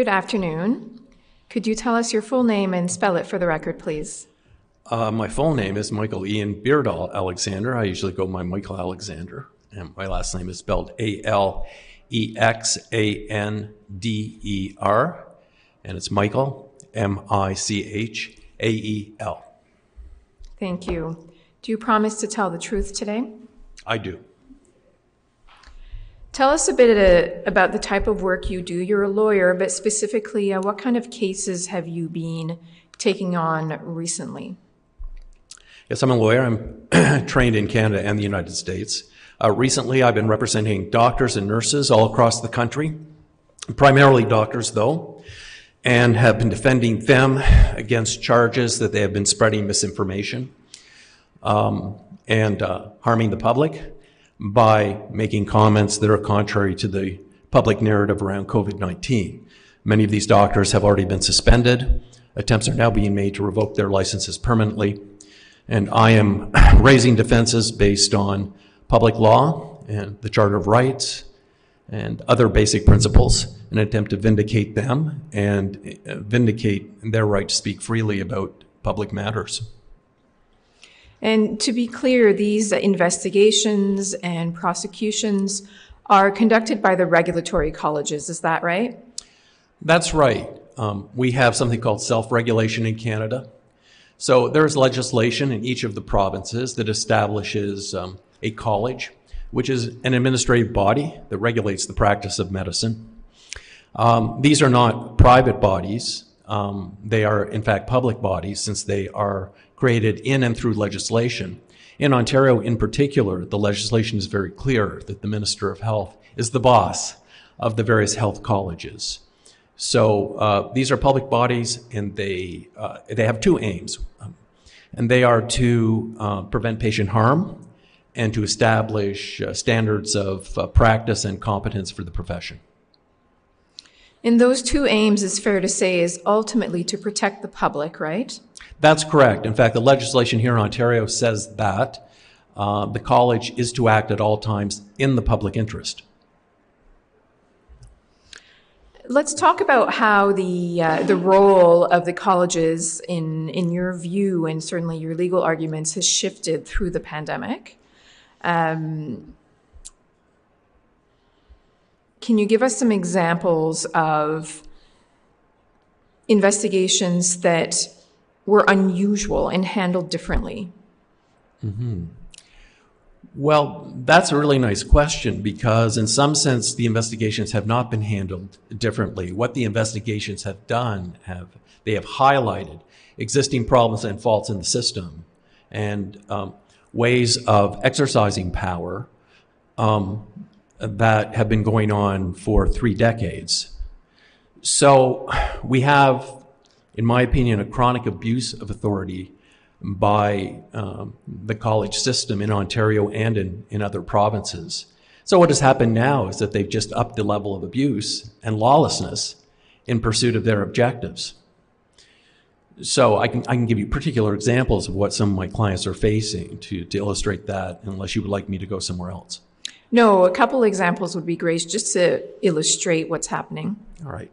Good afternoon. Could you tell us your full name and spell it for the record, please? Uh, my full name is Michael Ian Beardall Alexander. I usually go by Michael Alexander, and my last name is spelled A L E X A N D E R, and it's Michael M I C H A E L. Thank you. Do you promise to tell the truth today? I do. Tell us a bit uh, about the type of work you do. You're a lawyer, but specifically, uh, what kind of cases have you been taking on recently? Yes, I'm a lawyer. I'm trained in Canada and the United States. Uh, recently, I've been representing doctors and nurses all across the country, primarily doctors, though, and have been defending them against charges that they have been spreading misinformation um, and uh, harming the public by making comments that are contrary to the public narrative around COVID 19. Many of these doctors have already been suspended. Attempts are now being made to revoke their licenses permanently. And I am raising defenses based on public law and the Charter of Rights and other basic principles in an attempt to vindicate them and vindicate their right to speak freely about public matters. And to be clear, these investigations and prosecutions are conducted by the regulatory colleges, is that right? That's right. Um, we have something called self regulation in Canada. So there's legislation in each of the provinces that establishes um, a college, which is an administrative body that regulates the practice of medicine. Um, these are not private bodies. Um, they are, in fact, public bodies since they are created in and through legislation. In Ontario, in particular, the legislation is very clear that the Minister of Health is the boss of the various health colleges. So uh, these are public bodies, and they uh, they have two aims, um, and they are to uh, prevent patient harm and to establish uh, standards of uh, practice and competence for the profession. And those two aims, it's fair to say, is ultimately to protect the public, right? That's correct. In fact, the legislation here in Ontario says that uh, the college is to act at all times in the public interest. Let's talk about how the uh, the role of the colleges in in your view and certainly your legal arguments has shifted through the pandemic. Um, can you give us some examples of investigations that were unusual and handled differently? Mm-hmm. Well, that's a really nice question because, in some sense, the investigations have not been handled differently. What the investigations have done have they have highlighted existing problems and faults in the system and um, ways of exercising power um, that have been going on for three decades. So we have, in my opinion, a chronic abuse of authority by um, the college system in Ontario and in, in other provinces. So, what has happened now is that they've just upped the level of abuse and lawlessness in pursuit of their objectives. So, I can, I can give you particular examples of what some of my clients are facing to, to illustrate that, unless you would like me to go somewhere else. No, a couple examples would be great just to illustrate what's happening. All right.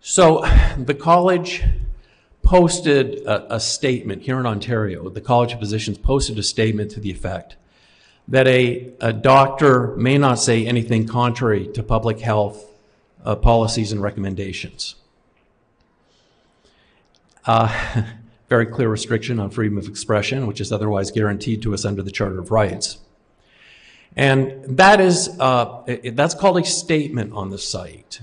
So, the college posted a, a, statement here in Ontario. The College of Physicians posted a statement to the effect that a, a doctor may not say anything contrary to public health uh, policies and recommendations. Uh, very clear restriction on freedom of expression, which is otherwise guaranteed to us under the Charter of Rights. And that is, uh, it, that's called a statement on the site.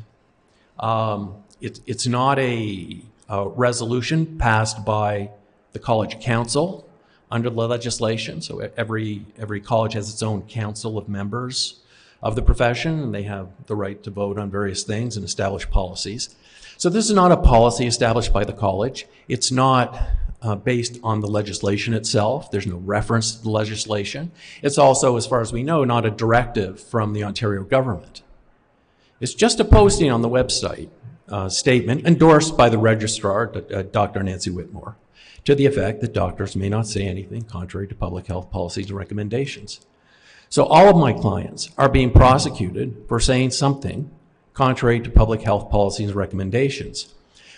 Um, it, it's not a uh, resolution passed by the college council under the legislation. So every every college has its own council of members of the profession, and they have the right to vote on various things and establish policies. So this is not a policy established by the college. It's not uh, based on the legislation itself. There's no reference to the legislation. It's also, as far as we know, not a directive from the Ontario government. It's just a posting on the website uh, statement endorsed by the registrar, uh, Dr. Nancy Whitmore, to the effect that doctors may not say anything contrary to public health policies and recommendations. So all of my clients are being prosecuted for saying something contrary to public health policies and recommendations.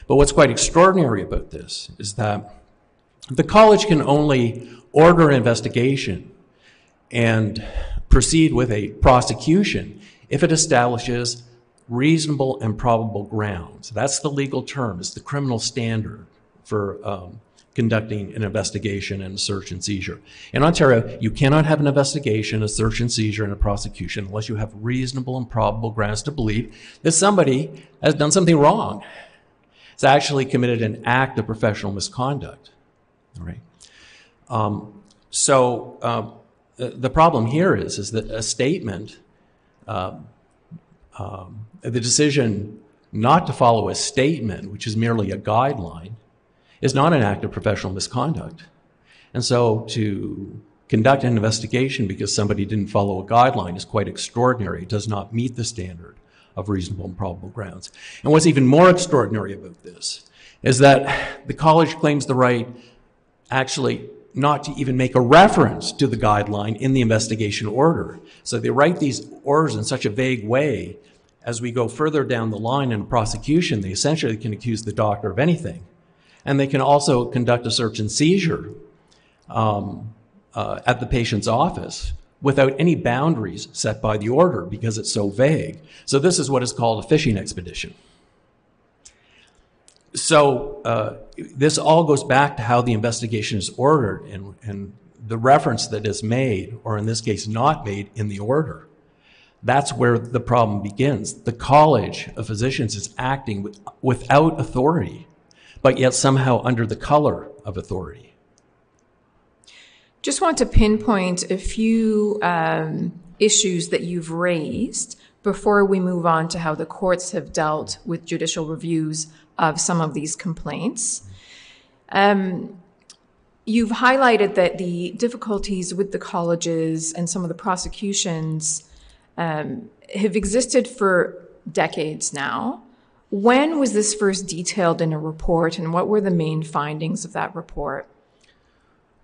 But what's quite extraordinary about this is that the college can only order an investigation and proceed with a prosecution if it establishes reasonable and probable grounds. That's the legal term, it's the criminal standard for um, conducting an investigation and a search and seizure. In Ontario, you cannot have an investigation, a search and seizure, and a prosecution unless you have reasonable and probable grounds to believe that somebody has done something wrong. It's actually committed an act of professional misconduct. Right. Um, so um, the, the, problem here is, is that a statement, um, um, the decision not to follow a statement, which is merely a guideline, is not an act of professional misconduct. And so to conduct an investigation because somebody didn't follow a guideline is quite extraordinary. It does not meet the standard of reasonable and probable grounds. And what's even more extraordinary about this is that the college claims the right actually not to even make a reference to the guideline in the investigation order. So they write these orders in such a vague way as we go further down the line in prosecution, they essentially can accuse the doctor of anything. And they can also conduct a search and seizure um, uh, at the patient's office without any boundaries set by the order because it's so vague. So this is what is called a fishing expedition. So uh, this all goes back to how the investigation is ordered and, and the reference that is made, or in this case, not made in the order. That's where the problem begins. The College of Physicians is acting with, without authority but yet somehow under the color of authority. Just want to pinpoint a few um, issues that you've raised before we move on to how the courts have dealt with judicial reviews of some of these complaints. Um, you've highlighted that the difficulties with the colleges and some of the prosecutions um, have existed for decades now. When was this first detailed in a report, and what were the main findings of that report?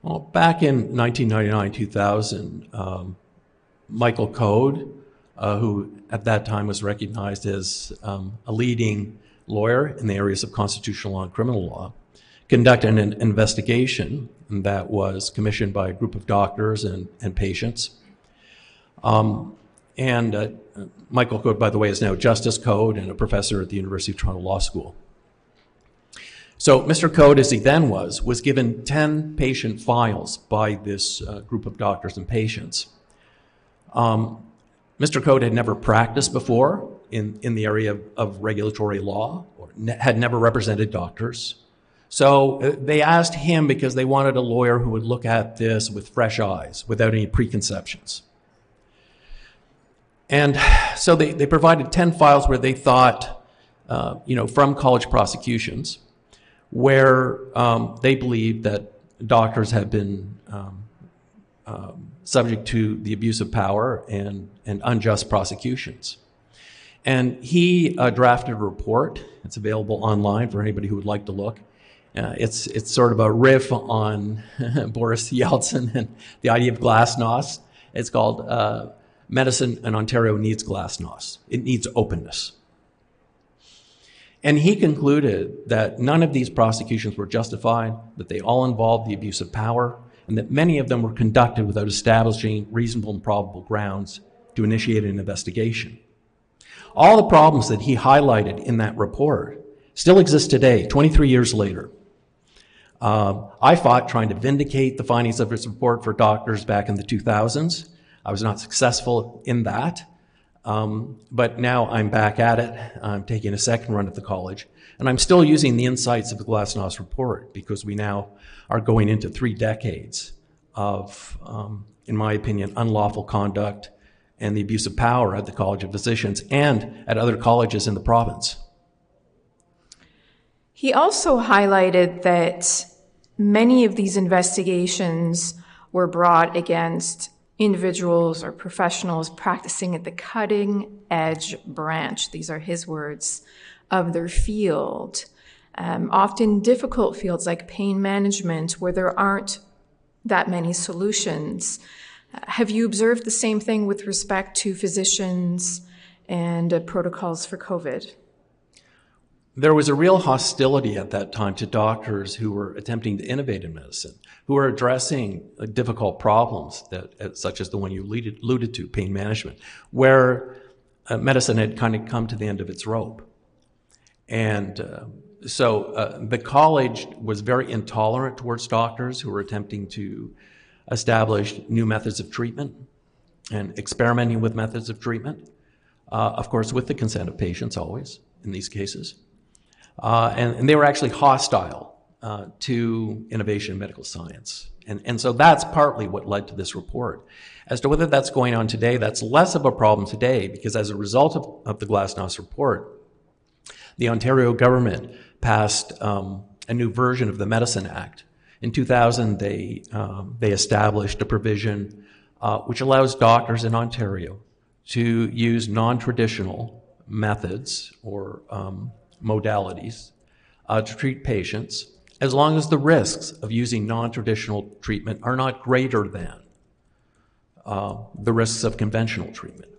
Well, back in 1999 2000, um, Michael Code, uh, who at that time was recognized as um, a leading lawyer in the areas of constitutional law and criminal law, conducted an investigation that was commissioned by a group of doctors and, and patients. Um, and uh, Michael Code, by the way, is now Justice Code and a professor at the University of Toronto Law School. So Mr. Code, as he then was, was given 10 patient files by this uh, group of doctors and patients. Um, Mr. Code had never practiced before in, in the area of, of regulatory law or ne- had never represented doctors. So uh, they asked him because they wanted a lawyer who would look at this with fresh eyes, without any preconceptions. And so they, they provided 10 files where they thought, uh, you know, from college prosecutions, where um, they believed that doctors had been um, um, subject to the abuse of power and, and unjust prosecutions. And he uh, drafted a report. It's available online for anybody who would like to look. Uh, it's, it's sort of a riff on Boris Yeltsin and the idea of glasnost. It's called uh, medicine in Ontario needs glasnost. It needs openness. And he concluded that none of these prosecutions were justified, that they all involved the abuse of power, and that many of them were conducted without establishing reasonable and probable grounds to initiate an investigation. All the problems that he highlighted in that report still exist today, 23 years later. Uh, I fought trying to vindicate the findings of his report for doctors back in the 2000s. I was not successful in that. Um, but now I'm back at it. I'm taking a second run at the college. And I'm still using the insights of the Glasnost report because we now are going into three decades of, um, in my opinion, unlawful conduct and the abuse of power at the College of Physicians and at other colleges in the province. He also highlighted that many of these investigations were brought against individuals or professionals practicing at the cutting edge branch, these are his words, of their field. Um, often difficult fields like pain management, where there aren't that many solutions. Have you observed the same thing with respect to physicians and uh, protocols for COVID? There was a real hostility at that time to doctors who were attempting to innovate in medicine, who were addressing uh, difficult problems that, uh, such as the one you alluded, alluded to, pain management, where uh, medicine had kind of come to the end of its rope. And uh, so uh, the college was very intolerant towards doctors who were attempting to establish new methods of treatment and experimenting with methods of treatment, uh, of course, with the consent of patients always in these cases. Uh, and, and, they were actually hostile uh, to innovation in medical science. And, and so that's partly what led to this report. As to whether that's going on today, that's less of a problem today because as a result of, of the Glasnost report, the Ontario government passed um, a new version of the Medicine Act. In 2000, they, um, they established a provision uh, which allows doctors in Ontario to use non traditional methods or um, modalities uh, to treat patients as long as the risks of using non traditional treatment are not greater than uh, the risks of conventional treatment.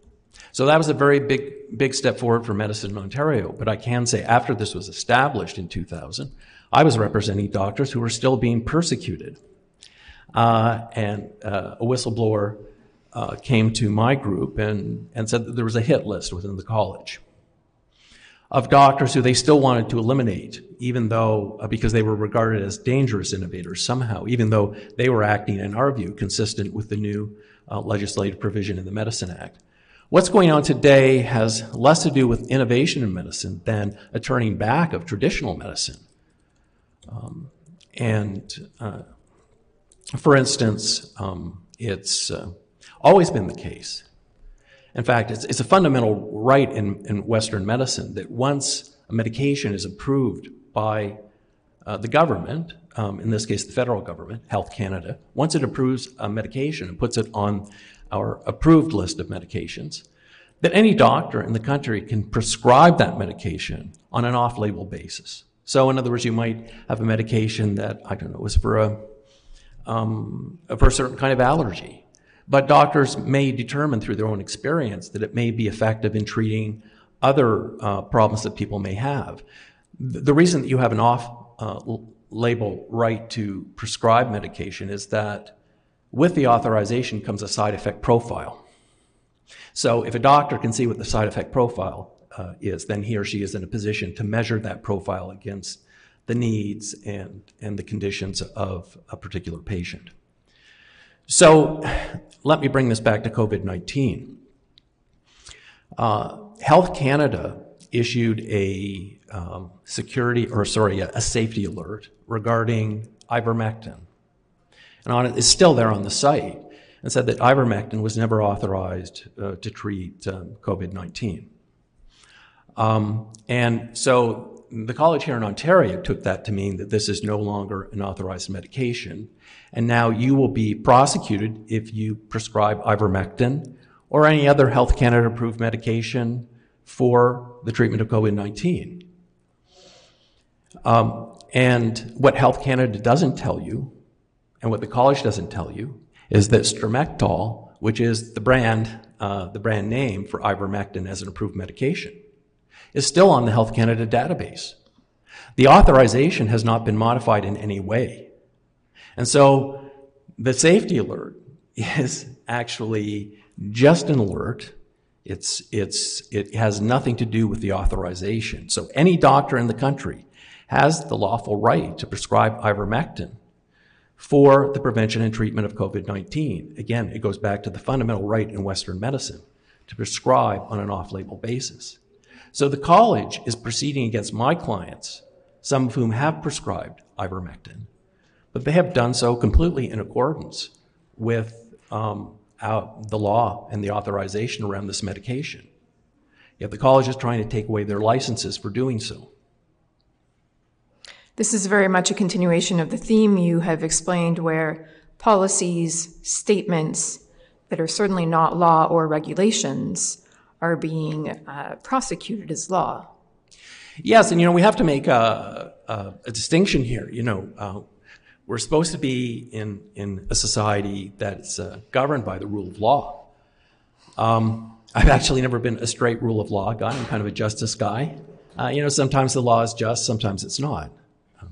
So that was a very big, big step forward for medicine in Ontario. But I can say after this was established in 2000, I was representing doctors who were still being persecuted. Uh, and uh, a whistleblower uh, came to my group and, and said that there was a hit list within the college of doctors who they still wanted to eliminate, even though, uh, because they were regarded as dangerous innovators somehow, even though they were acting, in our view, consistent with the new uh, legislative provision in the Medicine Act. What's going on today has less to do with innovation in medicine than a turning back of traditional medicine. Um, and uh, for instance, um, it's uh, always been the case in fact, it's, it's a fundamental right in, in Western medicine that once a medication is approved by uh, the government, um, in this case the federal government, Health Canada, once it approves a medication and puts it on our approved list of medications, that any doctor in the country can prescribe that medication on an off label basis. So, in other words, you might have a medication that, I don't know, was for a, um, for a certain kind of allergy. But doctors may determine through their own experience that it may be effective in treating other uh, problems that people may have. The reason that you have an off uh, label right to prescribe medication is that with the authorization comes a side effect profile. So if a doctor can see what the side effect profile uh, is, then he or she is in a position to measure that profile against the needs and, and the conditions of a particular patient. So let me bring this back to COVID 19. Uh, Health Canada issued a um, security, or sorry, a, a, safety alert regarding ivermectin. And on it is still there on the site and said that ivermectin was never authorized uh, to treat um, COVID 19. Um, and so the college here in Ontario took that to mean that this is no longer an authorized medication. And now you will be prosecuted if you prescribe ivermectin or any other Health Canada approved medication for the treatment of COVID 19. Um, and what Health Canada doesn't tell you, and what the college doesn't tell you, is that Stromectol, which is the brand, uh, the brand name for ivermectin as an approved medication, is still on the Health Canada database. The authorization has not been modified in any way. And so the safety alert is actually just an alert. It's, it's, it has nothing to do with the authorization. So any doctor in the country has the lawful right to prescribe ivermectin for the prevention and treatment of COVID 19. Again, it goes back to the fundamental right in Western medicine to prescribe on an off label basis. So the college is proceeding against my clients, some of whom have prescribed ivermectin, but they have done so completely in accordance with um, the law and the authorization around this medication. Yet the college is trying to take away their licenses for doing so. This is very much a continuation of the theme you have explained, where policies, statements that are certainly not law or regulations are being uh, prosecuted as law. Yes, and you know, we have to make a, a, a distinction here. You know, uh, we're supposed to be in, in a society that's uh, governed by the rule of law. Um, I've actually never been a straight rule of law guy. I'm kind of a justice guy. Uh, you know, sometimes the law is just, sometimes it's not. Um,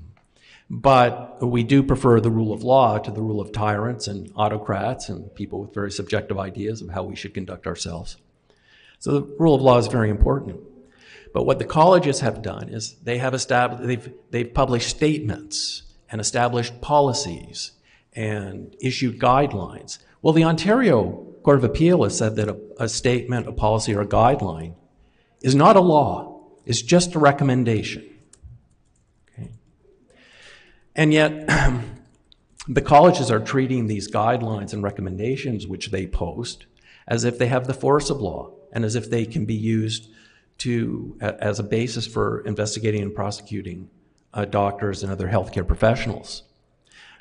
but we do prefer the rule of law to the rule of tyrants and autocrats and people with very subjective ideas of how we should conduct ourselves. So the rule of law is very important. But what the colleges have done is they have established, they've, they've published statements and established policies and issued guidelines. Well, the Ontario Court of Appeal has said that a, a statement, a policy, or a guideline is not a law, it's just a recommendation. Okay? And yet, the colleges are treating these guidelines and recommendations which they post as if they have the force of law and as if they can be used to as a basis for investigating and prosecuting uh, doctors and other healthcare professionals.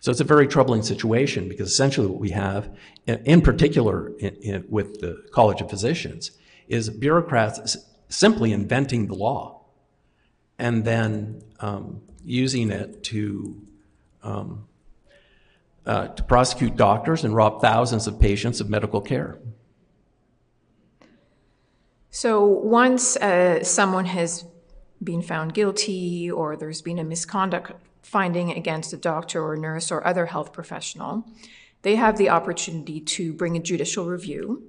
So it's a very troubling situation because essentially what we have, in particular in, in, with the College of Physicians, is bureaucrats simply inventing the law and then um, using it to um, uh, to prosecute doctors and rob thousands of patients of medical care. So once uh, someone has been found guilty or there's been a misconduct finding against a doctor or nurse or other health professional, they have the opportunity to bring a judicial review.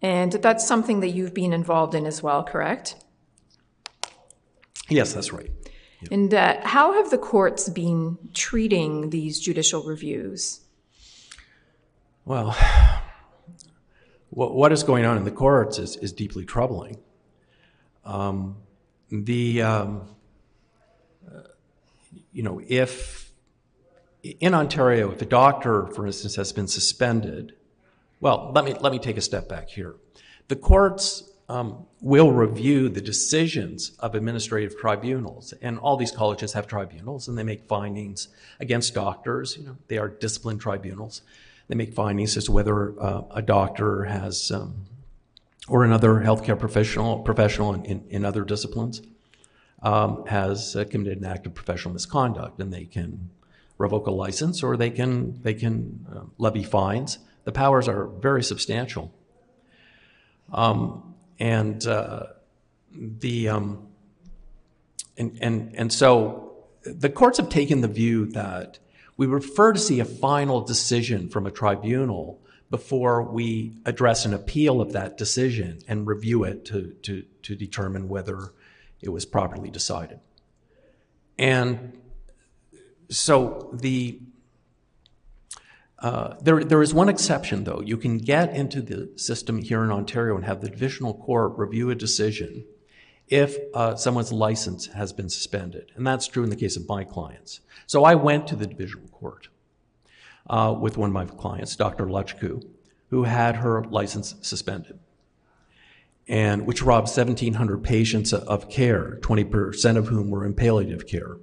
And that's something that you've been involved in as well, correct? Yes, that's right. Yep. And uh, how have the courts been treating these judicial reviews? Well, what is going on in the courts is, is deeply troubling. Um, the um, you know, if in Ontario, if a doctor, for instance, has been suspended, well, let me let me take a step back here. The courts um, will review the decisions of administrative tribunals, and all these colleges have tribunals, and they make findings against doctors. You know, they are discipline tribunals. They make findings as to whether uh, a doctor has um, or another healthcare professional professional in, in, in other disciplines um, has uh, committed an act of professional misconduct, and they can revoke a license or they can they can uh, levy fines. The powers are very substantial, um, and uh, the um, and and and so the courts have taken the view that we prefer to see a final decision from a tribunal before we address an appeal of that decision and review it to, to, to determine whether it was properly decided. And so the uh, there, there is one exception, though. You can get into the system here in Ontario and have the divisional court review a decision if uh, someone's license has been suspended. And that's true in the case of my clients. So I went to the divisional court uh, with one of my clients, Dr. Luchkiw, who had her license suspended and which robbed 1,700 patients of care, 20% of whom were in palliative care.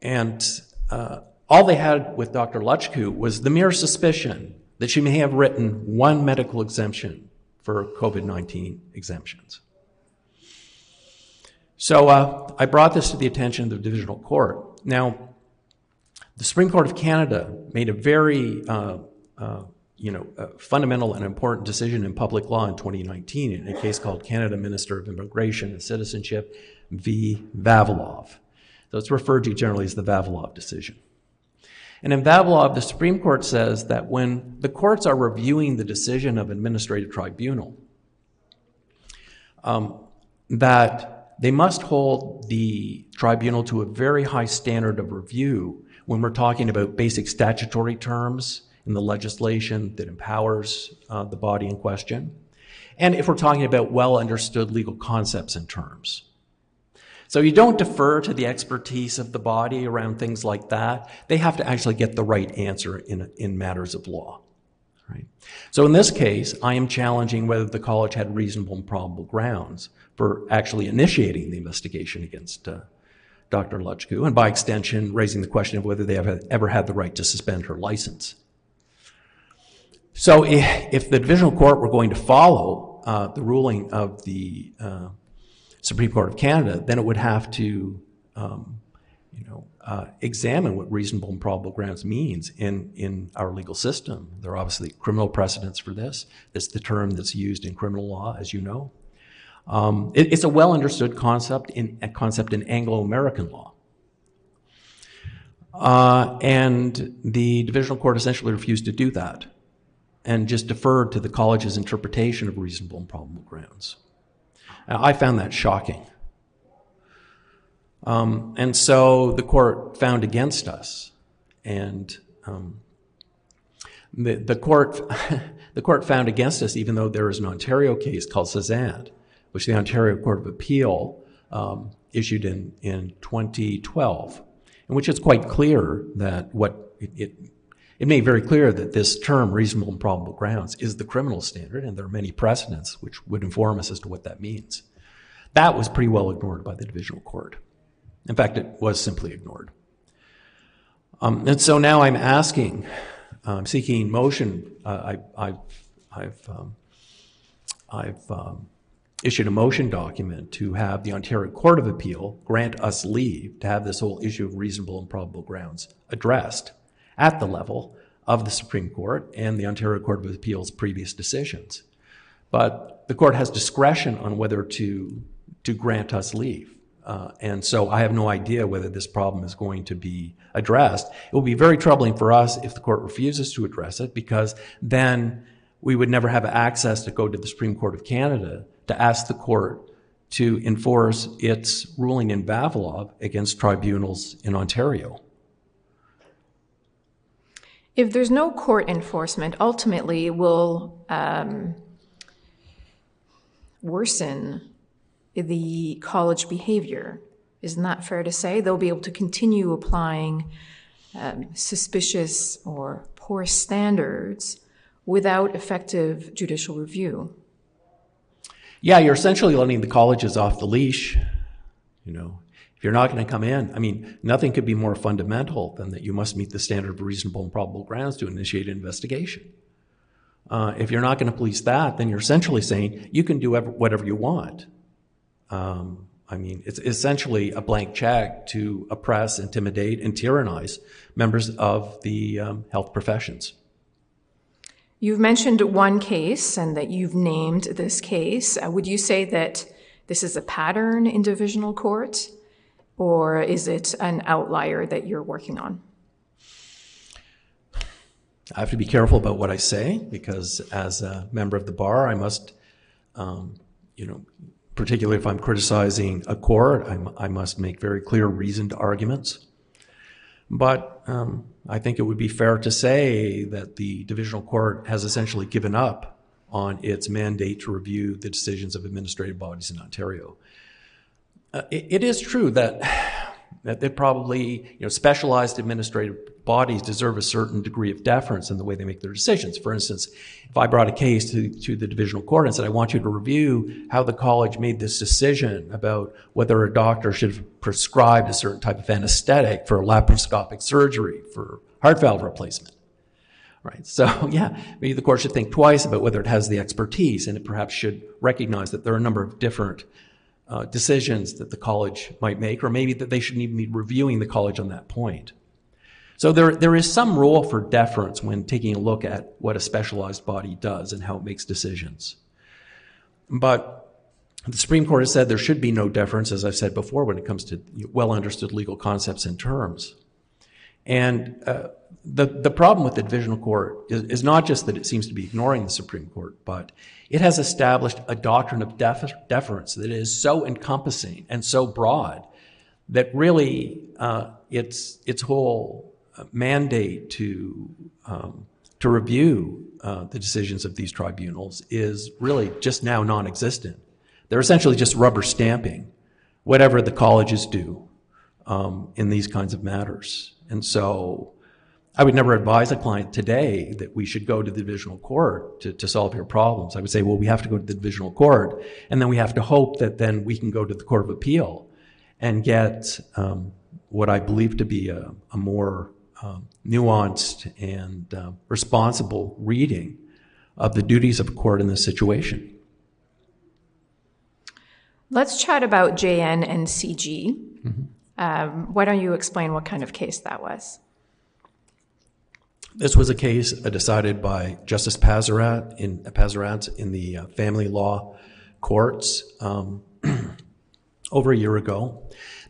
And uh, all they had with Dr. Luchkiw was the mere suspicion that she may have written one medical exemption for COVID 19 exemptions. So uh, I brought this to the attention of the divisional court. Now, the Supreme Court of Canada made a very uh, uh you know, fundamental and important decision in public law in 2019 in a case called Canada Minister of Immigration and Citizenship v. Vavilov. So it's referred to generally as the Vavilov decision. And in Vavilov, the Supreme Court says that when the courts are reviewing the decision of administrative tribunal, um, that they must hold the tribunal to a very high standard of review when we're talking about basic statutory terms in the legislation that empowers uh, the body in question, and if we're talking about well understood legal concepts and terms. So you don't defer to the expertise of the body around things like that. They have to actually get the right answer in, in matters of law. Right? So in this case, I am challenging whether the college had reasonable and probable grounds for actually initiating the investigation against uh, Dr. Luchkiw, and by extension, raising the question of whether they have ever had the right to suspend her license. So if the divisional court were going to follow uh, the ruling of the uh, Supreme Court of Canada, then it would have to um, you know, uh, examine what reasonable and probable grounds means in, in our legal system. There are obviously criminal precedents for this. It's the term that's used in criminal law, as you know. Um, it, it's a well understood concept in concept in Anglo American law. Uh, and the divisional court essentially refused to do that and just deferred to the college's interpretation of reasonable and probable grounds. Now, I found that shocking. Um, and so the court found against us, and um, the, the court the court found against us, even though there is an Ontario case called Sazant, which the Ontario Court of Appeal um, issued in in 2012, in which it's quite clear that what it, it it made very clear that this term, reasonable and probable grounds, is the criminal standard, and there are many precedents which would inform us as to what that means. That was pretty well ignored by the divisional court. In fact, it was simply ignored. Um, and so now I'm asking, I'm seeking motion. Uh, I, have I've, um, I've um, issued a motion document to have the Ontario Court of Appeal grant us leave to have this whole issue of reasonable and probable grounds addressed at the level of the Supreme Court and the Ontario Court of Appeal's previous decisions. But the court has discretion on whether to, to grant us leave. Uh, and so I have no idea whether this problem is going to be addressed. It will be very troubling for us if the court refuses to address it because then we would never have access to go to the Supreme Court of Canada to ask the court to enforce its ruling in Vavilov against tribunals in Ontario. If there's no court enforcement, ultimately it will um, worsen the college behavior. Isn't that fair to say? They'll be able to continue applying um, suspicious or poor standards without effective judicial review. Yeah, you're essentially letting the colleges off the leash. You know, if you're not going to come in, I mean, nothing could be more fundamental than that you must meet the standard of reasonable and probable grounds to initiate an investigation. Uh, if you're not going to police that, then you're essentially saying you can do whatever you want. Um, I mean, it's essentially a blank check to oppress, intimidate, and tyrannize members of the um, health professions. You've mentioned one case and that you've named this case. Uh, would you say that this is a pattern in divisional court, or is it an outlier that you're working on? I have to be careful about what I say because, as a member of the bar, I must, um, you know, particularly if I'm criticizing a court, I'm, i must make very clear, reasoned arguments. But um, I think it would be fair to say that the divisional court has essentially given up on its mandate to review the decisions of administrative bodies in Ontario. Uh, it, it is true that that they probably, you know, specialized administrative bodies deserve a certain degree of deference in the way they make their decisions. For instance, if I brought a case to, to the divisional court and said, I want you to review how the college made this decision about whether a doctor should have prescribed a certain type of anesthetic for laparoscopic surgery for heart valve replacement. Right. So, yeah, maybe the court should think twice about whether it has the expertise and it perhaps should recognize that there are a number of different uh, decisions that the college might make, or maybe that they shouldn't even be reviewing the college on that point. So there, there is some role for deference when taking a look at what a specialized body does and how it makes decisions. But the Supreme Court has said there should be no deference, as I've said before, when it comes to well understood legal concepts and terms. And uh, the, the problem with the divisional court is, is, not just that it seems to be ignoring the Supreme Court, but it has established a doctrine of def- deference that is so encompassing and so broad that really uh, its, its whole uh, mandate to, um, to review uh, the decisions of these tribunals is really just now non existent. They're essentially just rubber stamping whatever the colleges do um, in these kinds of matters. And so I would never advise a client today that we should go to the divisional court to, to solve your problems. I would say, well, we have to go to the divisional court, and then we have to hope that then we can go to the Court of Appeal and get um, what I believe to be a, a more um, nuanced and uh, responsible reading of the duties of a court in this situation. Let's chat about JN and CG. Mm-hmm. Um, why don't you explain what kind of case that was? This was a case uh, decided by Justice Pazaratz in Pazaratz in the uh, family law courts um, over a year ago.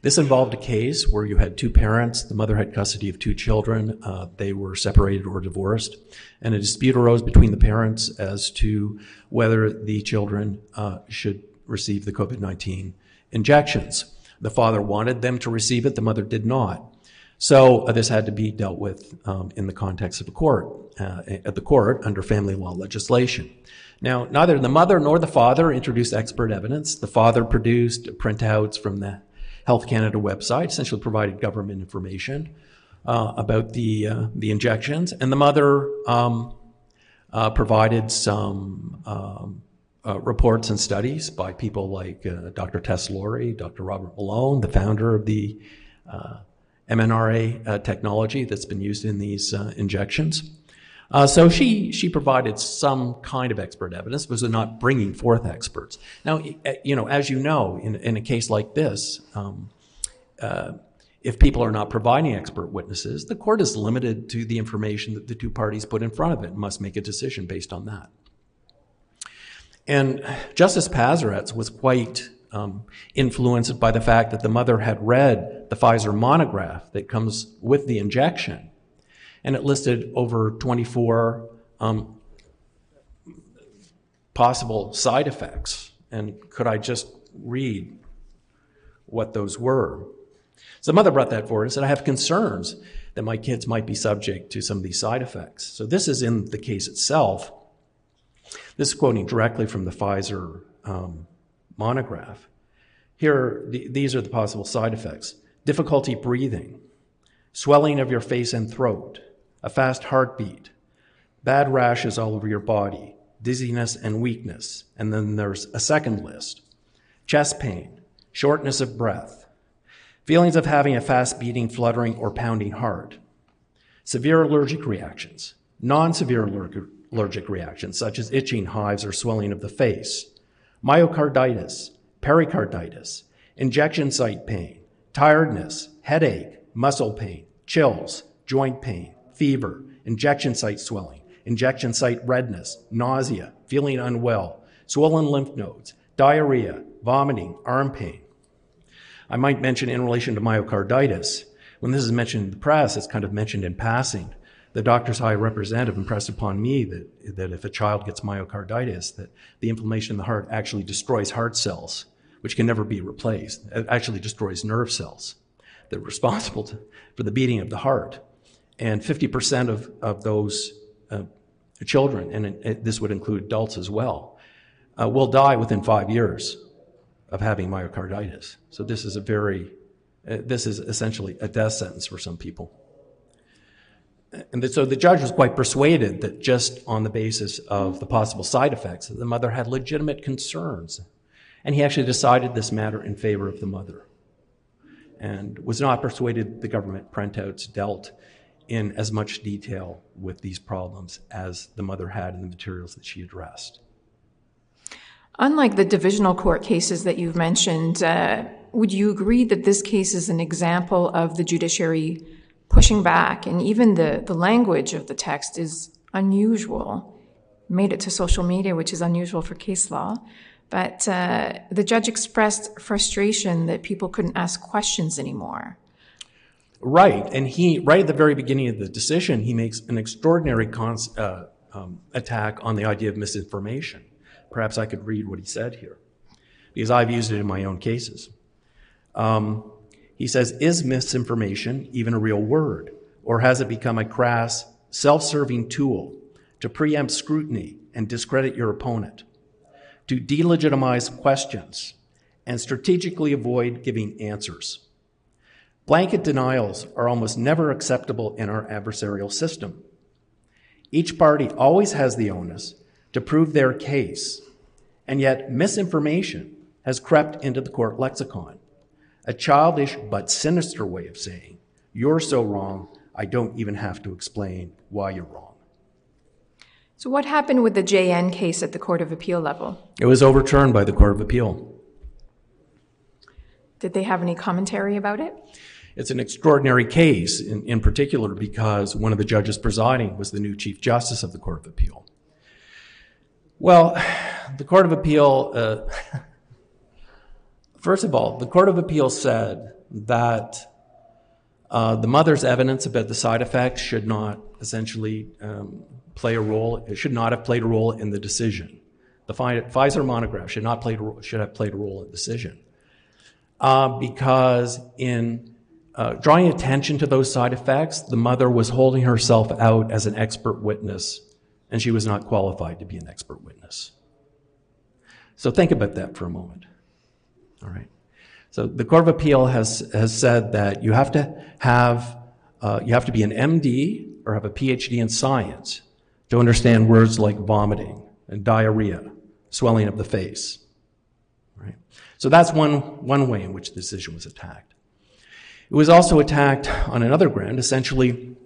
This involved a case where you had two parents. The mother had custody of two children. Uh, they were separated or divorced, and a dispute arose between the parents as to whether the children uh, should receive the COVID 19 injections. The father wanted them to receive it, the mother did not. So uh, this had to be dealt with um, in the context of a court, uh, at the court under family law legislation. Now, neither the mother nor the father introduced expert evidence. The father produced printouts from the Health Canada website, essentially provided government information uh, about the uh, the injections, and the mother um, uh, provided some um, uh, reports and studies by people like uh, Dr. Tess Lawrie, Dr. Robert Malone, the founder of the uh, mRNA technology that's been used in these injections. Uh, so she she provided some kind of expert evidence, but was not bringing forth experts. Now, you know, as you know, in, in a case like this, um, uh, if people are not providing expert witnesses, the court is limited to the information that the two parties put in front of it and must make a decision based on that. And Justice Pazaratz was quite um, influenced by the fact that the mother had read the Pfizer monograph that comes with the injection and it listed over 24 um, possible side effects. And could I just read what those were? So the mother brought that forward and said, I have concerns that my kids might be subject to some of these side effects. So this is in the case itself. This is quoting directly from the Pfizer um, monograph. Here, the, these are the possible side effects difficulty breathing, swelling of your face and throat, a fast heartbeat, bad rashes all over your body, dizziness and weakness. And then there's a second list chest pain, shortness of breath, feelings of having a fast beating, fluttering, or pounding heart, severe allergic reactions, non severe allergic reactions such as itching, hives, or swelling of the face, myocarditis, pericarditis, injection site pain, tiredness, headache, muscle pain, chills, joint pain, fever, injection site swelling, injection site redness, nausea, feeling unwell, swollen lymph nodes, diarrhea, vomiting, arm pain. I might mention in relation to myocarditis, when this is mentioned in the press, it's kind of mentioned in passing. The doctor's high representative impressed upon me that, that if a child gets myocarditis, that the inflammation in the heart actually destroys heart cells, which can never be replaced. It actually destroys nerve cells that are responsible to, for the beating of the heart and 50% of, of those uh, children, and it, this would include adults as well, uh, will die within five years of having myocarditis. So this is a very, uh, this is essentially a death sentence for some people. And so the judge was quite persuaded that just on the basis of the possible side effects, that the mother had legitimate concerns. And he actually decided this matter in favor of the mother and was not persuaded the government printouts dealt in as much detail with these problems as the mother had in the materials that she addressed. Unlike the divisional court cases that you've mentioned, uh, would you agree that this case is an example of the judiciary pushing back and even the, the language of the text is unusual? Made it to social media, which is unusual for case law. But uh, the judge expressed frustration that people couldn't ask questions anymore. Right, and he right at the very beginning of the decision, he makes an extraordinary cons- uh, um, attack on the idea of misinformation. Perhaps I could read what he said here, because I've used it in my own cases. Um, he says, "Is misinformation even a real word, or has it become a crass, self-serving tool to preempt scrutiny and discredit your opponent, to delegitimize questions, and strategically avoid giving answers?" Blanket denials are almost never acceptable in our adversarial system. Each party always has the onus to prove their case, and yet misinformation has crept into the court lexicon. A childish but sinister way of saying, You're so wrong, I don't even have to explain why you're wrong. So, what happened with the JN case at the Court of Appeal level? It was overturned by the Court of Appeal. Did they have any commentary about it? It's an extraordinary case, in, in particular, because one of the judges presiding was the new Chief Justice of the Court of Appeal. Well, the Court of Appeal, uh, first of all, the Court of Appeal said that uh, the mother's evidence about the side effects should not essentially um, play a role, it should not have played a role in the decision. The Pfizer monograph should not have played a role in the decision. Uh, because in uh, drawing attention to those side effects, the mother was holding herself out as an expert witness, and she was not qualified to be an expert witness. So think about that for a moment. All right. So the Court of Appeal has, has said that you have to have, uh, you have to be an MD or have a PhD in science to understand words like vomiting and diarrhea, swelling of the face. Right? So that's one, one way in which the decision was attacked. It was also attacked on another ground. Essentially,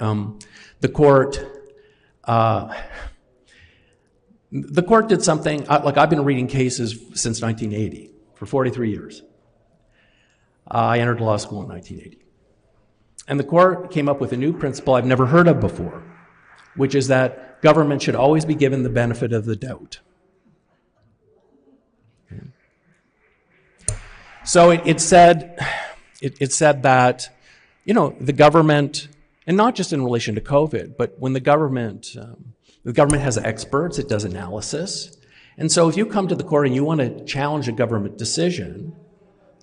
um, the court, uh, the court did something, uh, like I've been reading cases since 1980, for 43 years. I entered law school in 1980. And the court came up with a new principle I've never heard of before, which is that government should always be given the benefit of the doubt. So it, it said, it, it said that, you know, the government, and not just in relation to COVID, but when the government, um, the government has experts, it does analysis. And so if you come to the court and you want to challenge a government decision,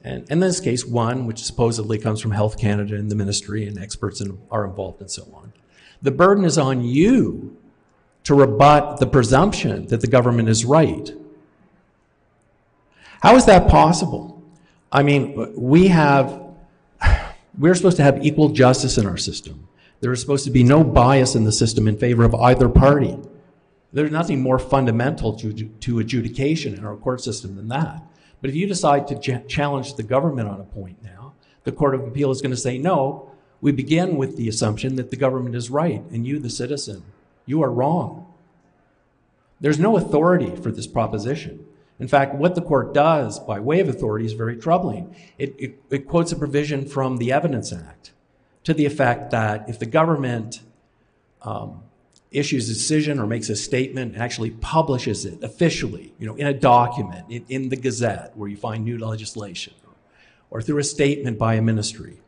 and in this case, one, which supposedly comes from Health Canada and the ministry and experts in, are involved and so on, the burden is on you to rebut the presumption that the government is right. How is that possible? I mean, we have, we're supposed to have equal justice in our system. There is supposed to be no bias in the system in favor of either party. There's nothing more fundamental to, to adjudication in our court system than that. But if you decide to ch- challenge the government on a point now, the Court of Appeal is going to say, no, we begin with the assumption that the government is right and you, the citizen, you are wrong. There's no authority for this proposition. In fact, what the court does by way of authority is very troubling. It, it, it, quotes a provision from the Evidence Act to the effect that if the government um, issues a decision or makes a statement and actually publishes it officially, you know, in a document, in, in the Gazette where you find new legislation, or, through a statement by a ministry,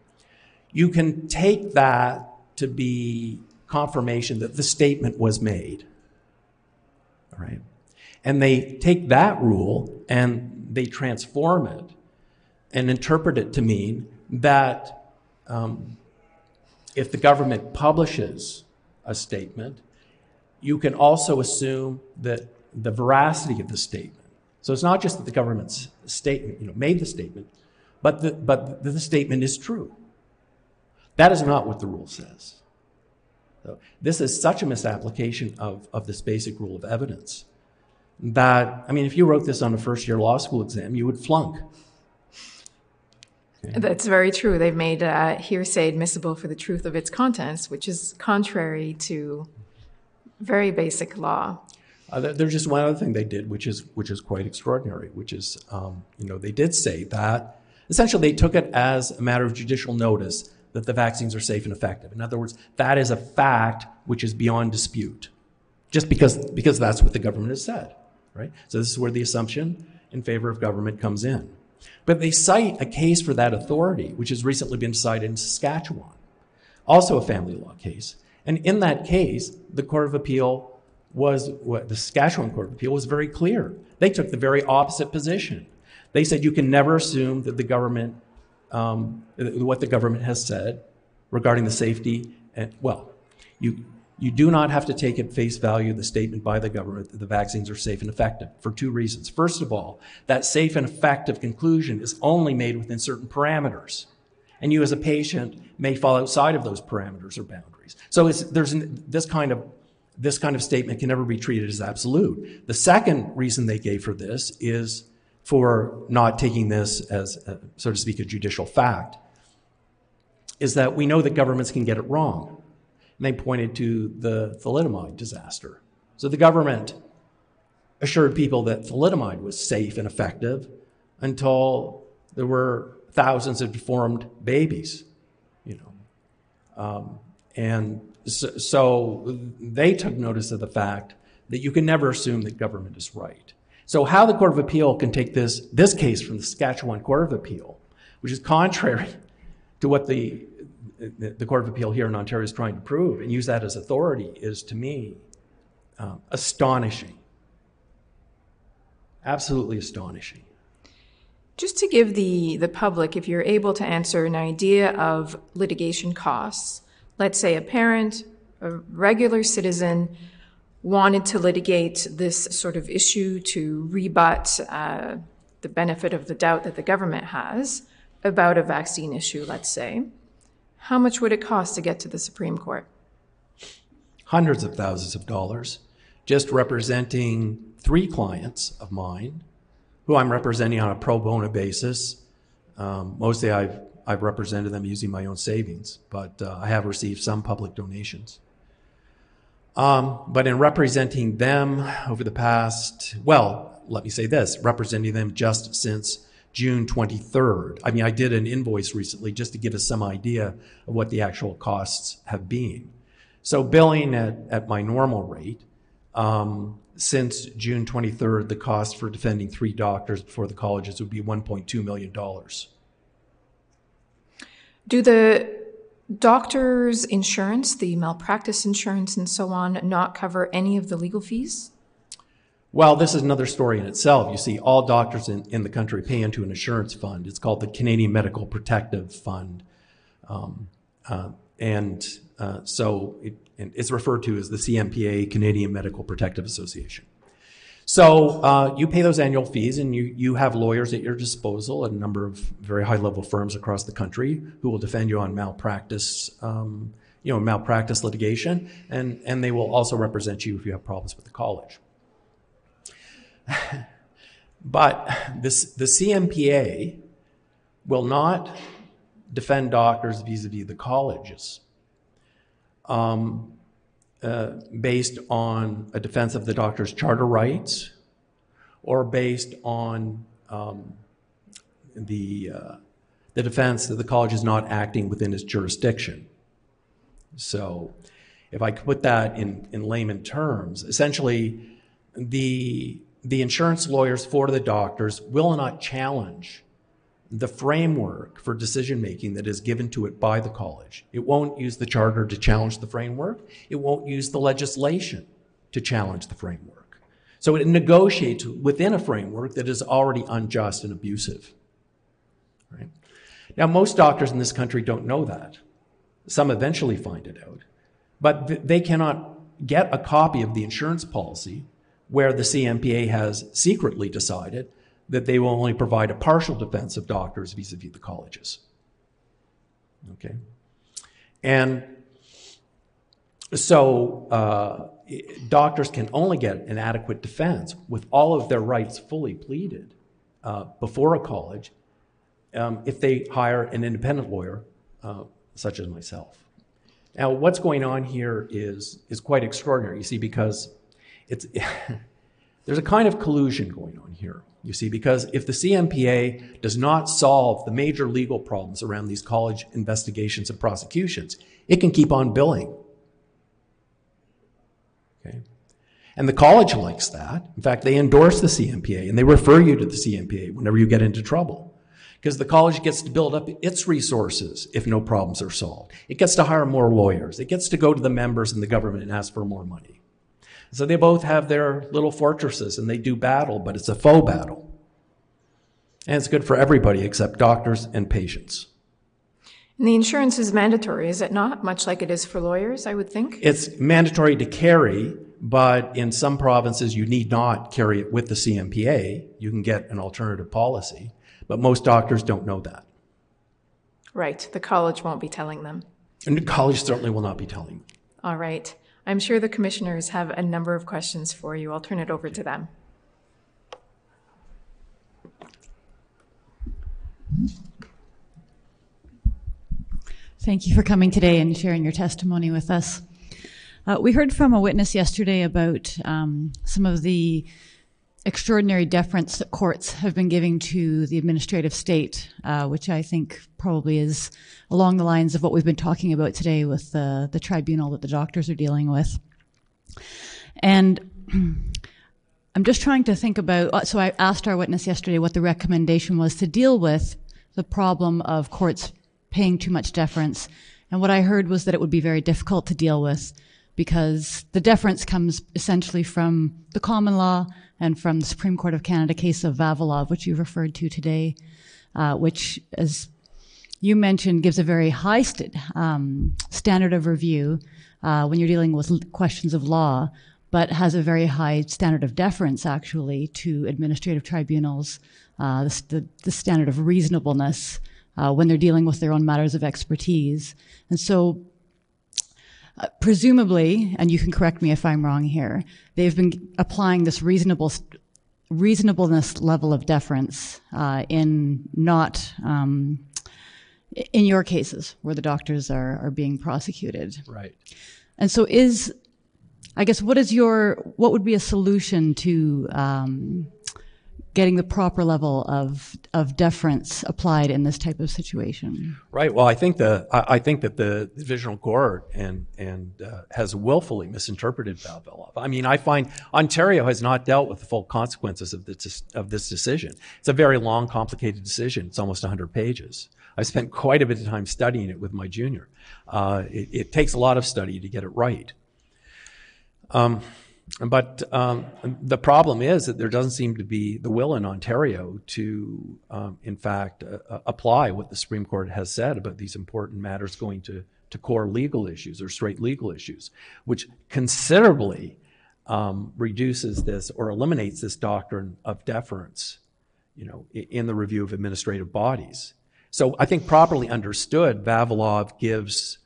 you can take that to be confirmation that the statement was made. All right? And they take that rule and they transform it and interpret it to mean that um, if the government publishes a statement, you can also assume that the veracity of the statement. So it's not just that the government's statement, you know, made the statement, but the, but the, statement is true. That is not what the rule says. So this is such a misapplication of, of this basic rule of evidence that, I mean, if you wrote this on a first year law school exam, you would flunk. Okay. That's very true. They've made uh, hearsay admissible for the truth of its contents, which is contrary to very basic law. Uh, there's just one other thing they did, which is which is quite extraordinary. Which is, um, you know, they did say that essentially they took it as a matter of judicial notice that the vaccines are safe and effective. In other words, that is a fact which is beyond dispute, just because because that's what the government has said right? So this is where the assumption in favor of government comes in. But they cite a case for that authority, which has recently been decided in Saskatchewan, also a family law case. And in that case, the Court of Appeal was, the Saskatchewan Court of Appeal was very clear. They took the very opposite position. They said you can never assume that the government, um, what the government has said regarding the safety, and well, you, you do not have to take at face value the statement by the government that the vaccines are safe and effective for two reasons. First of all, that safe and effective conclusion is only made within certain parameters. And you as a patient may fall outside of those parameters or boundaries. So there's this kind of this kind of statement can never be treated as absolute. The second reason they gave for this is for not taking this as, a, so to speak, a judicial fact, is that we know that governments can get it wrong and they pointed to the thalidomide disaster. So the government assured people that thalidomide was safe and effective until there were thousands of deformed babies, you know. Um, and so, so they took notice of the fact that you can never assume that government is right. So how the Court of Appeal can take this, this case from the Saskatchewan Court of Appeal, which is contrary to what the, the, Court of Appeal here in Ontario is trying to prove, and use that as authority, is to me um, astonishing. Absolutely astonishing. Just to give the, the public, if you're able to answer an idea of litigation costs, let's say a parent, a regular citizen, wanted to litigate this sort of issue to rebut uh, the benefit of the doubt that the government has about a vaccine issue, let's say, how much would it cost to get to the Supreme Court? Hundreds of thousands of dollars, just representing three clients of mine who I'm representing on a pro bono basis. Um, mostly I've, I've represented them using my own savings, but uh, I have received some public donations. Um, but in representing them over the past, well, let me say this, representing them just since June 23rd. I mean, I did an invoice recently just to give us some idea of what the actual costs have been. So billing at, at my normal rate, um, since June 23rd, the cost for defending three doctors before the colleges would be $1.2 million. Do the doctors' insurance, the malpractice insurance, and so on, not cover any of the legal fees? Well, this is another story in itself. You see, all doctors in, in the country pay into an insurance fund. It's called the Canadian Medical Protective Fund. Um, uh, and uh, so it, it's referred to as the CMPA, Canadian Medical Protective Association. So uh, you pay those annual fees, and you, you have lawyers at your disposal, a number of very high level firms across the country who will defend you on malpractice, um, you know, malpractice litigation, and, and they will also represent you if you have problems with the college. but this, the CMPA will not defend doctors vis-a-vis the colleges um, based on a defense of the doctor's charter rights or based on um, the, uh, the defense that the college is not acting within its jurisdiction. So if I could put that in, in layman terms, essentially the the insurance lawyers for the doctors will not challenge the framework for decision making that is given to it by the college. It won't use the charter to challenge the framework. It won't use the legislation to challenge the framework. So it negotiates within a framework that is already unjust and abusive. Right? Now, most doctors in this country don't know that. Some eventually find it out. But they cannot get a copy of the insurance policy where the CMPA has secretly decided that they will only provide a partial defense of doctors vis-a-vis the colleges. Okay? And so uh, doctors can only get an adequate defense with all of their rights fully pleaded uh, before a college um, if they hire an independent lawyer uh, such as myself. Now, what's going on here is, is quite extraordinary, you see, because it's there's a kind of collusion going on here, you see, because if the CMPA does not solve the major legal problems around these college investigations and prosecutions, it can keep on billing. Okay? And the college likes that. In fact, they endorse the CMPA and they refer you to the CMPA whenever you get into trouble. Because the college gets to build up its resources if no problems are solved. It gets to hire more lawyers. It gets to go to the members and the government and ask for more money. So they both have their little fortresses and they do battle, but it's a faux battle. And it's good for everybody except doctors and patients. And the insurance is mandatory, is it not? Much like it is for lawyers, I would think. It's mandatory to carry, but in some provinces you need not carry it with the CMPA. You can get an alternative policy, but most doctors don't know that. Right. The college won't be telling them. And the college certainly will not be telling them. All right. I'm sure the commissioners have a number of questions for you. I'll turn it over to them. Thank you for coming today and sharing your testimony with us. Uh, we heard from a witness yesterday about um, some of the extraordinary deference that courts have been giving to the administrative state, uh, which I think probably is along the lines of what we've been talking about today with the, the tribunal that the doctors are dealing with. And I'm just trying to think about. uh, So I asked our witness yesterday what the recommendation was to deal with the problem of courts paying too much deference. And what I heard was that it would be very difficult to deal with because the deference comes essentially from the common law and from the Supreme Court of Canada case of Vavilov, which you referred to today, uh, which, as you mentioned, gives a very high st- um, standard of review uh, when you're dealing with l- questions of law, but has a very high standard of deference, actually, to administrative tribunals, uh, the, the, the standard of reasonableness uh, when they're dealing with their own matters of expertise. And so uh, presumably, and you can correct me if I'm wrong here, they've been applying this reasonable reasonableness level of deference uh, in not um, in your cases where the doctors are are being prosecuted. Right. And so, is I guess what is your what would be a solution to um, getting the proper level of of deference applied in this type of situation? Right. Well, I think the I, I think that the divisional court and and uh, has willfully misinterpreted Vavilov. I mean, I find Ontario has not dealt with the full consequences of this of this decision. It's a very long, complicated decision. It's almost 100 pages. I spent quite a bit of time studying it with my junior. Uh, it, it takes a lot of study to get it right. Um, but um, the problem is that there doesn't seem to be the will in Ontario to, um, in fact, uh, apply what the Supreme Court has said about these important matters going to, to core legal issues or straight legal issues, which considerably um, reduces this or eliminates this doctrine of deference, you know, in the review of administrative bodies. So I think properly understood, Vavilov gives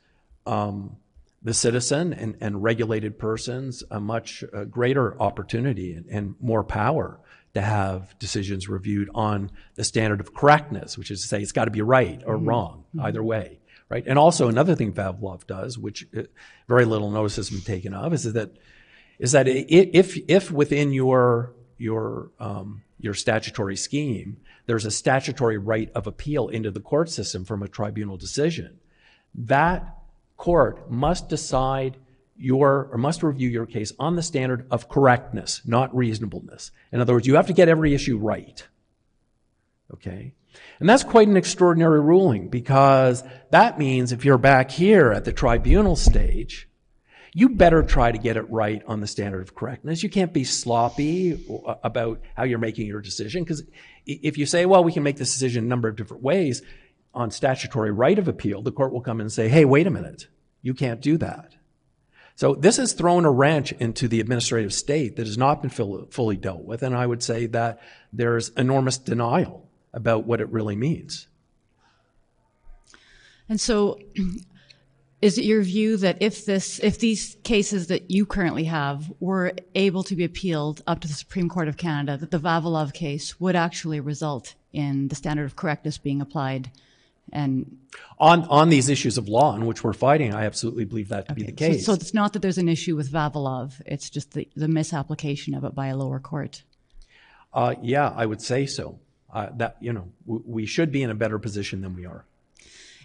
um, the citizen and, and regulated persons a much uh, greater opportunity and, and more power to have decisions reviewed on the standard of correctness, which is to say it's got to be right or wrong, either way. Right. And also another thing Vavilov does, which uh, very little notice has been taken of, is that is that if if within your your um, your statutory scheme there's a statutory right of appeal into the court system from a tribunal decision, that court must decide your or must review your case on the standard of correctness, not reasonableness. In other words, you have to get every issue right. Okay? And that's quite an extraordinary ruling because that means if you're back here at the tribunal stage, you better try to get it right on the standard of correctness. You can't be sloppy about how you're making your decision because if you say, well, we can make this decision a number of different ways on statutory right of appeal, the court will come and say, hey, wait a minute, you can't do that. So this has thrown a wrench into the administrative state that has not been full- fully dealt with, and I would say that there's enormous denial about what it really means. And so, is it your view that if this, if these cases that you currently have were able to be appealed up to the Supreme Court of Canada, that the Vavilov case would actually result in the standard of correctness being applied? And On, on these issues of law in which we're fighting, I absolutely believe that to be the so, case. so it's not that there's an issue with Vavilov; it's just the, the misapplication of it by a lower court. Uh, yeah, I would say so. Uh, that you know, we should be in a better position than we are.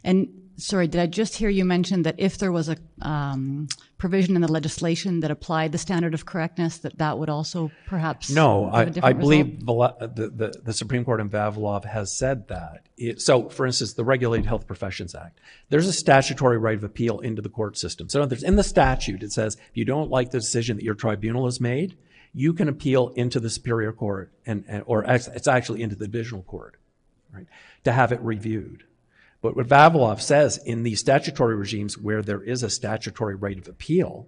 And sorry, did I just hear you mention that if there was a um, provision in the legislation that applied the standard of correctness, that that would also perhaps No, I, I believe the, the, the Supreme Court in Vavilov has said that. It, so, for instance, the Regulated Health Professions Act, there's a statutory right of appeal into the court system. So, in the statute, it says if you don't like the decision that your tribunal has made, you can appeal into the Superior Court, and, and or it's actually into the Divisional Court, right, to have it reviewed. But what Vavilov says in these statutory regimes where there is a statutory right of appeal,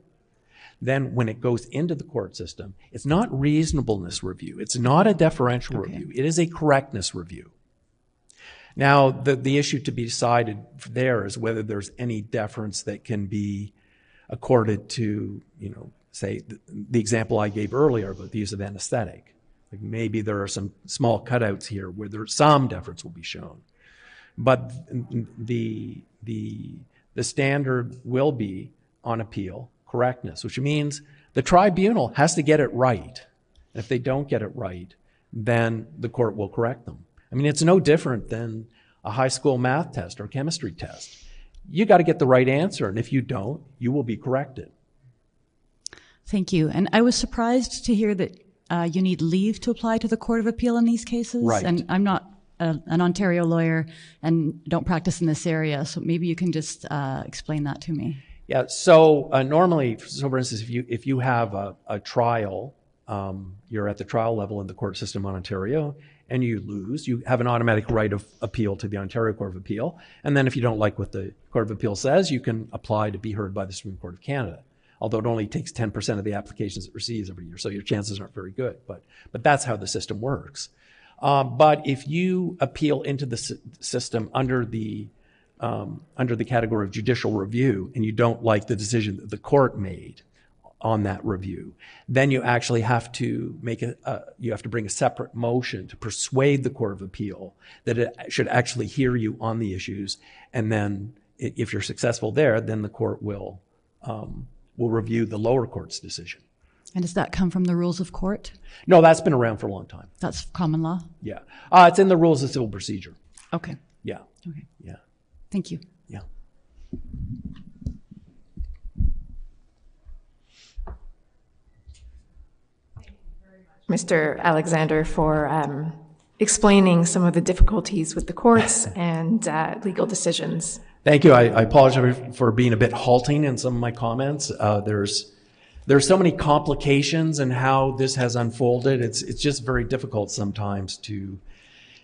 then when it goes into the court system, it's not reasonableness review. It's not a deferential review. It is a correctness review. Now, the, the issue to be decided there is whether there's any deference that can be accorded to, you know, say the, the example I gave earlier about the use of anesthetic. Like maybe there are some small cutouts here where there some deference will be shown. But the, the, the standard will be on appeal correctness, which means the tribunal has to get it right. If they don't get it right, then the court will correct them. I mean, it's no different than a high school math test or chemistry test. You got to get the right answer, and if you don't, you will be corrected. Thank you. And I was surprised to hear that uh, you need leave to apply to the Court of Appeal in these cases. Right. And I'm not a, an Ontario lawyer and don't practice in this area, so maybe you can just uh, explain that to me. Yeah. So uh, normally, so for instance, if you if you have a, a trial, um, you're at the trial level in the court system in Ontario, and you lose, you have an automatic right of appeal to the Ontario Court of Appeal. And then, if you don't like what the Court of Appeal says, you can apply to be heard by the Supreme Court of Canada. Although it only takes 10% of the applications it receives every year, so your chances aren't very good. But but that's how the system works. Um, but if you appeal into the sy- system under the um, under the category of judicial review and you don't like the decision that the court made on that review, then you actually have to make a, uh, you have to bring a separate motion to persuade the Court of Appeal that it should actually hear you on the issues. And then if you're successful there, then the court will, um, will review the lower court's decision. And does that come from the rules of court? No, that's been around for a long time. That's common law? Yeah. Uh, it's in the rules of civil procedure. Okay. Yeah. Okay. Yeah. Thank you. Yeah. Thank you very much. Mr. Alexander, for um, explaining some of the difficulties with the courts and uh, legal decisions. Thank you. I, I apologize for being a bit halting in some of my comments. Uh, there's there's so many complications in how this has unfolded. It's it's just very difficult sometimes to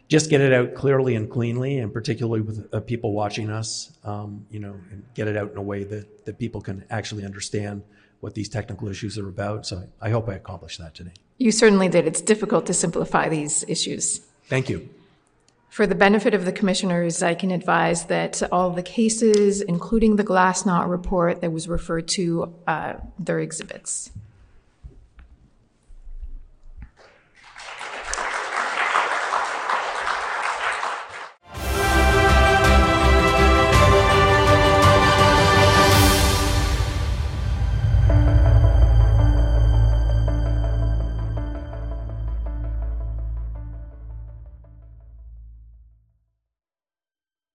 just get it out clearly and cleanly, and particularly with uh, people watching us, um, you know, and get it out in a way that that people can actually understand what these technical issues are about. So I hope I accomplished that today. You certainly did. It's difficult to simplify these issues. Thank you. For the benefit of the commissioners, I can advise that all the cases, including the Glass Knot report that was referred to, uh, their exhibits.